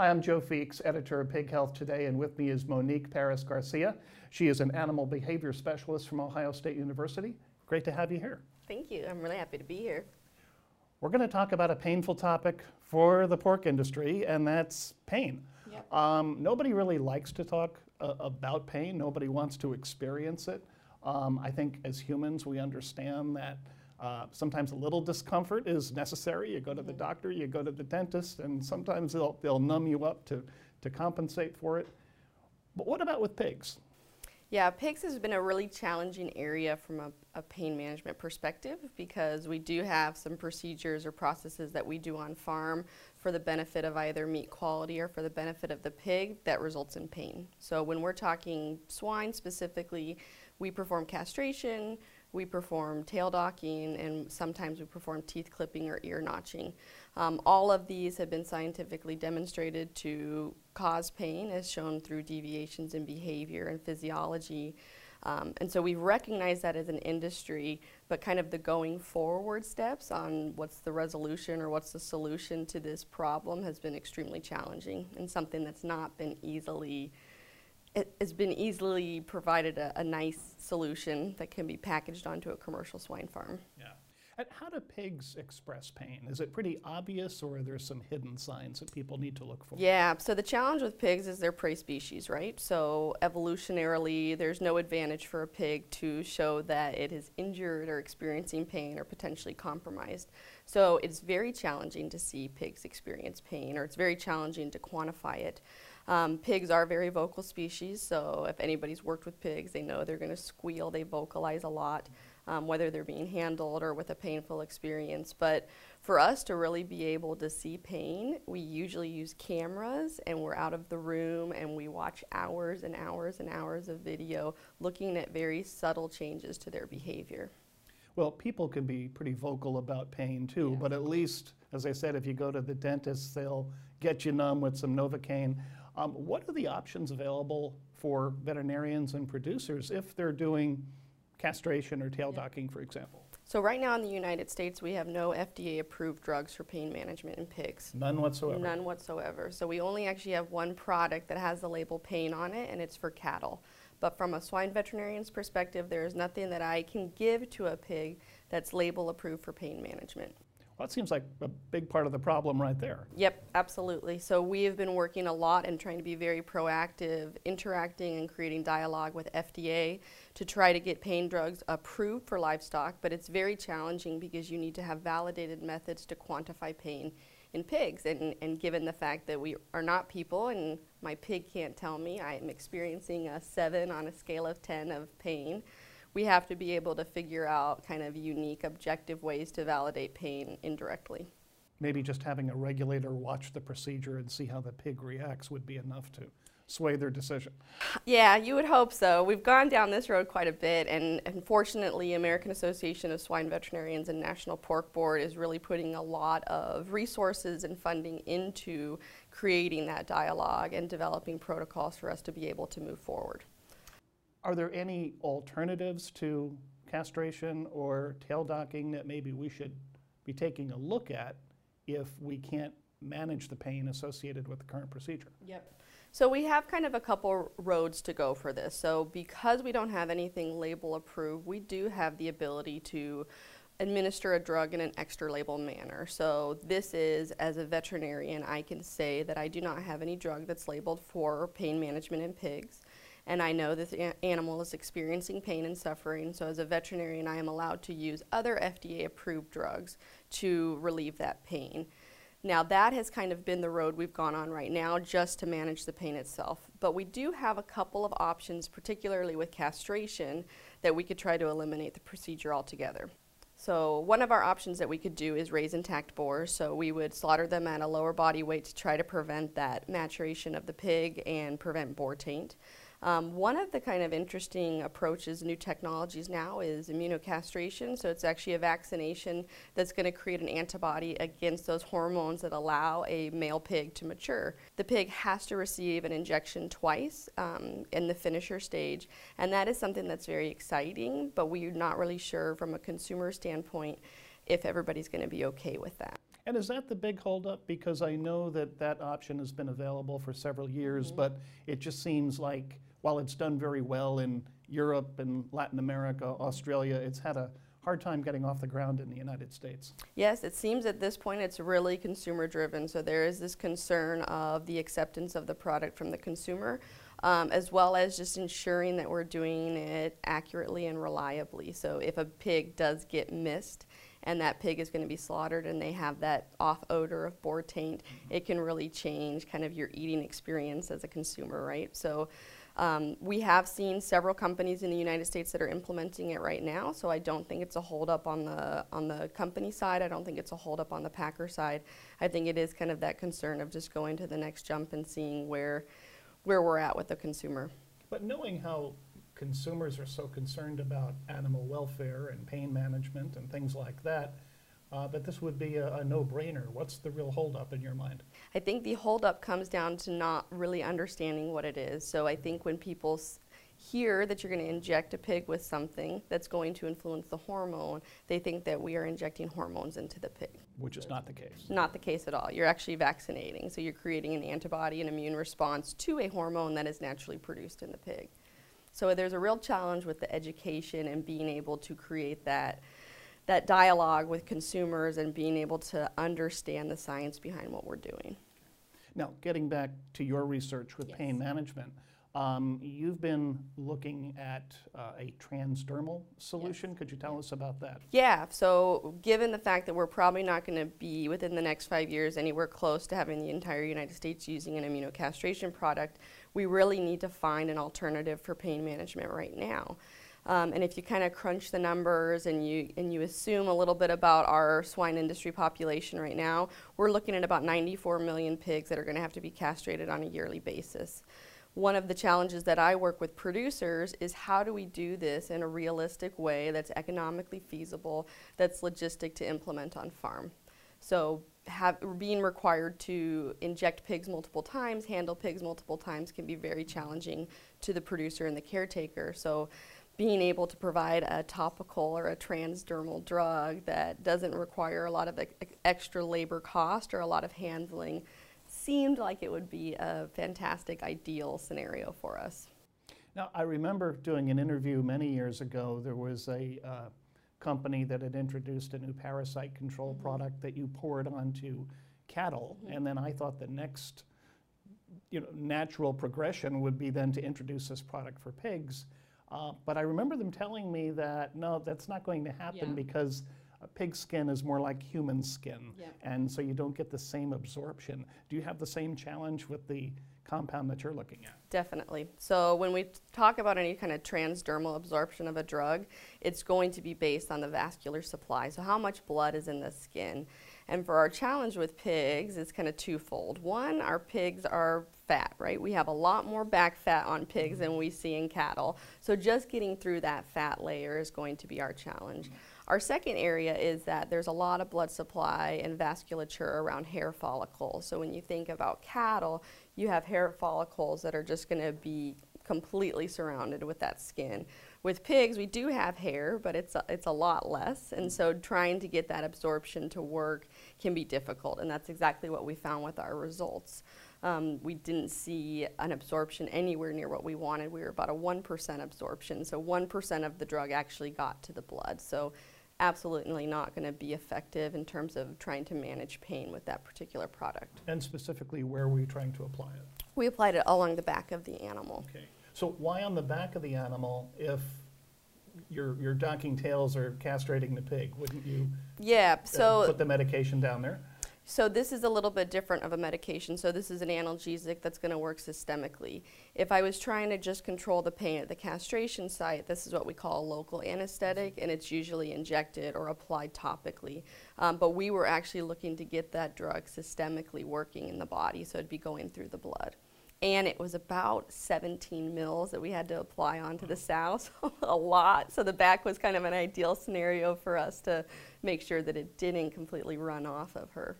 Hi, I'm Joe Feeks, editor of Pig Health Today, and with me is Monique Pairis Garcia. She is an animal behavior specialist from Ohio State University. Great to have you here. Thank you. I'm really happy to be here. We're going to talk about a painful topic for the pork industry, and that's pain. Yep. Um, nobody really likes to talk uh, about pain, nobody wants to experience it. Um, I think as humans, we understand that uh, sometimes a little discomfort is necessary. You go to the doctor, you go to the dentist, and sometimes they'll, they'll numb you up to, to compensate for it. But what about with pigs? Yeah, pigs has been a really challenging area from a, a pain management perspective because we do have some procedures or processes that we do on farm for the benefit of either meat quality or for the benefit of the pig that results in pain. So when we're talking swine specifically, we perform castration, we perform tail docking, and sometimes we perform teeth clipping or ear notching. Um, all of these have been scientifically demonstrated to cause pain, as shown through deviations in behavior and physiology. Um, and so we've recognized that as an industry, but kind of the going forward steps on what's the resolution or what's the solution to this problem has been extremely challenging and something that's not been easily it has been easily provided a, a nice solution that can be packaged onto a commercial swine farm. Yeah. And how do pigs express pain? Is it pretty obvious, or are there some hidden signs that people need to look for? Yeah, so the challenge with pigs is they're prey species, right? So evolutionarily, there's no advantage for a pig to show that it is injured or experiencing pain or potentially compromised. So it's very challenging to see pigs experience pain, or it's very challenging to quantify it. Um, pigs are very vocal species, so if anybody's worked with pigs, they know they're going to squeal, they vocalize a lot um, whether they're being handled or with a painful experience. But for us to really be able to see pain, we usually use cameras and we're out of the room and we watch hours and hours and hours of video looking at very subtle changes to their behavior. Well, people can be pretty vocal about pain too, Yeah. but at least, as I said, if you go to the dentist, they'll get you numb with some Novocaine. Um, what are the options available for veterinarians and producers if they're doing castration or tail Yeah. docking, for example? So, right now in the United States, we have no FDA approved drugs for pain management in pigs. None whatsoever. None whatsoever. So we only actually have one product that has the label pain on it, and it's for cattle. But from a swine veterinarian's perspective, there is nothing that I can give to a pig that's label approved for pain management. Well, that seems like a big part of the problem right there. Yep, absolutely. So we have been working a lot and trying to be very proactive, interacting and creating dialogue with FDA to try to get pain drugs approved for livestock, but it's very challenging because you need to have validated methods to quantify pain in pigs. And, and given the fact that we are not people and my pig can't tell me I am experiencing a seven on a scale of 10 of pain, we have to be able to figure out kind of unique, objective ways to validate pain indirectly. Maybe just having a regulator watch the procedure and see how the pig reacts would be enough to sway their decision. Yeah, you would hope so. We've gone down this road quite a bit, and unfortunately, American Association of Swine Veterinarians and National Pork Board is really putting a lot of resources and funding into creating that dialogue and developing protocols for us to be able to move forward. Are there any alternatives to castration or tail docking that maybe we should be taking a look at if we can't manage the pain associated with the current procedure? Yep. So we have kind of a couple roads to go for this. So because we don't have anything label approved, we do have the ability to administer a drug in an extra label manner. So this is, as a veterinarian, I can say that I do not have any drug that's labeled for pain management in pigs. And I know this animal is experiencing pain and suffering. So as a veterinarian, I am allowed to use other FDA approved drugs to relieve that pain. Now, that has kind of been the road we've gone on right now just to manage the pain itself. But we do have a couple of options, particularly with castration, that we could try to eliminate the procedure altogether. So, one of our options that we could do is raise intact boars. So, we would slaughter them at a lower body weight to try to prevent that maturation of the pig and prevent boar taint. Um, one of the kind of interesting approaches, new technologies now, is immunocastration. So it's actually a vaccination that's going to create an antibody against those hormones that allow a male pig to mature. The pig has to receive an injection twice um, in the finisher stage, and that is something that's very exciting, but we're not really sure from a consumer standpoint if everybody's going to be okay with that. And is that the big holdup? Because I know that that option has been available for several years, but it just seems like while it's done very well in Europe and Latin America, Australia, it's had a hard time getting off the ground in the United States. Yes, it seems at this point it's really consumer driven. So there is this concern of the acceptance of the product from the consumer, um, as well as just ensuring that we're doing it accurately and reliably. So if a pig does get missed, and that pig is going to be slaughtered and they have that off odor of boar taint, it can really change kind of your eating experience as a consumer, right? So um, we have seen several companies in the United States that are implementing it right now, so I don't think it's a holdup on the on the company side. I don't think it's a holdup on the packer side. I think it is kind of that concern of just going to the next jump and seeing where where we're at with the consumer. But knowing how consumers are so concerned about animal welfare and pain management and things like that, uh, that this would be a, a no-brainer. What's the real holdup in your mind? I think the holdup comes down to not really understanding what it is. So I think when people s- hear that you're going to inject a pig with something that's going to influence the hormone, they think that we are injecting hormones into the pig. Which is not the case. Not the case at all. You're actually vaccinating. So you're creating an antibody, an immune response to a hormone that is naturally produced in the pig. So there's a real challenge with the education and being able to create that that dialogue with consumers and being able to understand the science behind what we're doing. Now, getting back to your research with pain management, um, you've been looking at uh, a transdermal solution. Could you tell us about that? Yeah, so given the fact that we're probably not going to be within the next five years anywhere close to having the entire United States using an immunocastration product, we really need to find an alternative for pain management right now. Um, and if you kind of crunch the numbers and you and you assume a little bit about our swine industry population right now, we're looking at about 94 million pigs that are going to have to be castrated on a yearly basis. One of the challenges that I work with producers is how do we do this in a realistic way that's economically feasible, that's logistic to implement on farm. So have, being required to inject pigs multiple times, handle pigs multiple times can be very challenging to the producer and the caretaker. So being able to provide a topical or a transdermal drug that doesn't require a lot of ex- extra labor cost or a lot of handling seemed like it would be a fantastic ideal scenario for us. Now, I remember doing an interview many years ago. There was a uh, company that had introduced a new parasite control product that you poured onto cattle, and then I thought the next you know, natural progression would be then to introduce this product for pigs. Uh, but I remember them telling me that no, that's not going to happen Yeah. because uh, pig skin is more like human skin, Yep. and so you don't get the same absorption. Do you have the same challenge with the compound that you're looking at? Definitely. So when we talk about any kind of transdermal absorption of a drug, it's going to be based on the vascular supply. So how much blood is in the skin? And for our challenge with pigs, it's kind of twofold. One, our pigs are fat, right? We have a lot more back fat on pigs mm-hmm. than we see in cattle. So just getting through that fat layer is going to be our challenge. Mm-hmm. Our second area is that there's a lot of blood supply and vasculature around hair follicles. So when you think about cattle, you have hair follicles that are just going to be completely surrounded with that skin. With pigs, we do have hair, but it's a, it's a lot less, and so trying to get that absorption to work can be difficult, and that's exactly what we found with our results. Um, we didn't see an absorption anywhere near what we wanted. We were about a 1% absorption, so 1% of the drug actually got to the blood. So absolutely not going to be effective in terms of trying to manage pain with that particular product. And specifically, where were you trying to apply it? We applied it along the back of the animal. Okay. So why on the back of the animal if your, your docking tails are castrating the pig? Wouldn't you Yeah, uh, so put the medication down there? So this is a little bit different of a medication. So this is an analgesic that's going to work systemically. If I was trying to just control the pain at the castration site, this is what we call a local anesthetic, and it's usually injected or applied topically. Um, but we were actually looking to get that drug systemically working in the body, so it'd be going through the blood. And it was about 17 mils that we had to apply onto the sow, so a lot. So the back was kind of an ideal scenario for us to make sure that it didn't completely run off of her.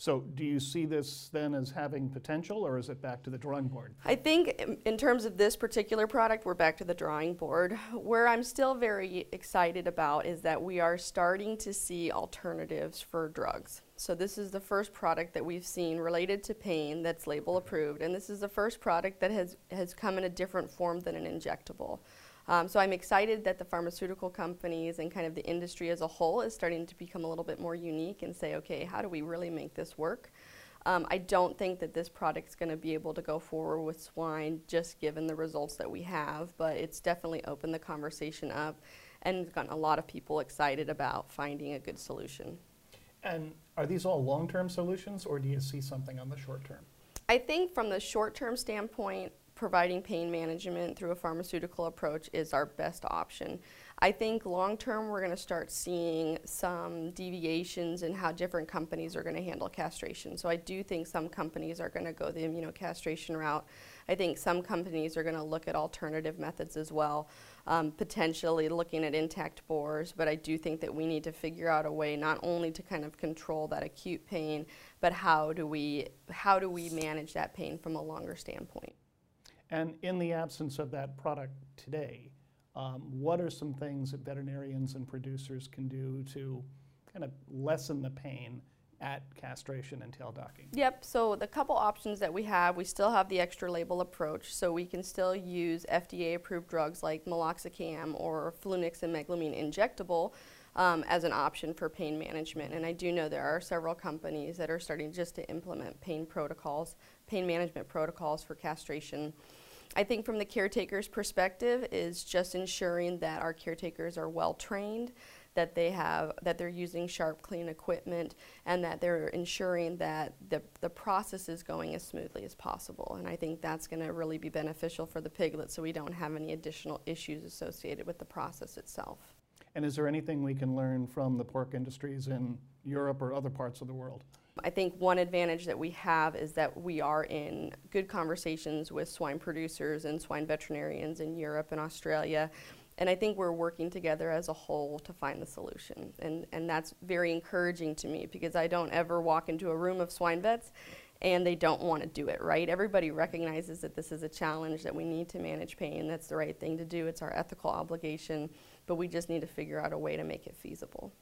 So do you see this then as having potential, or is it back to the drawing board? I think in- terms of this particular product, we're back to the drawing board. Where I'm still very excited about is that we are starting to see alternatives for drugs. So this is the first product that we've seen related to pain that's label approved, and this is the first product that has, has come in a different form than an injectable. Um, so I'm excited that the pharmaceutical companies and kind of the industry as a whole is starting to become a little bit more unique and say, okay, how do we really make this work? Um, I don't think that this product's going to be able to go forward with swine just given the results that we have, but it's definitely opened the conversation up and gotten a lot of people excited about finding a good solution. And are these all long-term solutions, or do you see something on the short term? I think from the short-term standpoint, providing pain management through a pharmaceutical approach is our best option. I think long term we're going to start seeing some deviations in how different companies are going to handle castration. So I do think some companies are going to go the immunocastration route. I think some companies are going to look at alternative methods as well, um, potentially looking at intact boars. But I do think that we need to figure out a way not only to kind of control that acute pain, but how do we how do we manage that pain from a longer standpoint. And in the absence of that product today, um, what are some things that veterinarians and producers can do to kind of lessen the pain at castration and tail docking? Yep, so the couple options that we have, we still have the extra label approach, so we can still use FDA approved drugs like meloxicam or Flunixin meglumine injectable um, as an option for pain management. And I do know there are several companies that are starting just to implement pain protocols, pain management protocols for castration. I think from the caretaker's perspective is just ensuring that our caretakers are well trained, that they have that they're using sharp clean equipment and that they're ensuring that the, the process is going as smoothly as possible. And I think that's going to really be beneficial for the piglet so we don't have any additional issues associated with the process itself. And is there anything we can learn from the pork industries in Europe or other parts of the world? I think one advantage that we have is that we are in good conversations with swine producers and swine veterinarians in Europe and Australia. And I think we're working together as a whole to find the solution. And, and that's very encouraging to me because I don't ever walk into a room of swine vets and they don't want to do it, right? Everybody recognizes that this is a challenge, that we need to manage pain. That's the right thing to do. It's our ethical obligation, but we just need to figure out a way to make it feasible.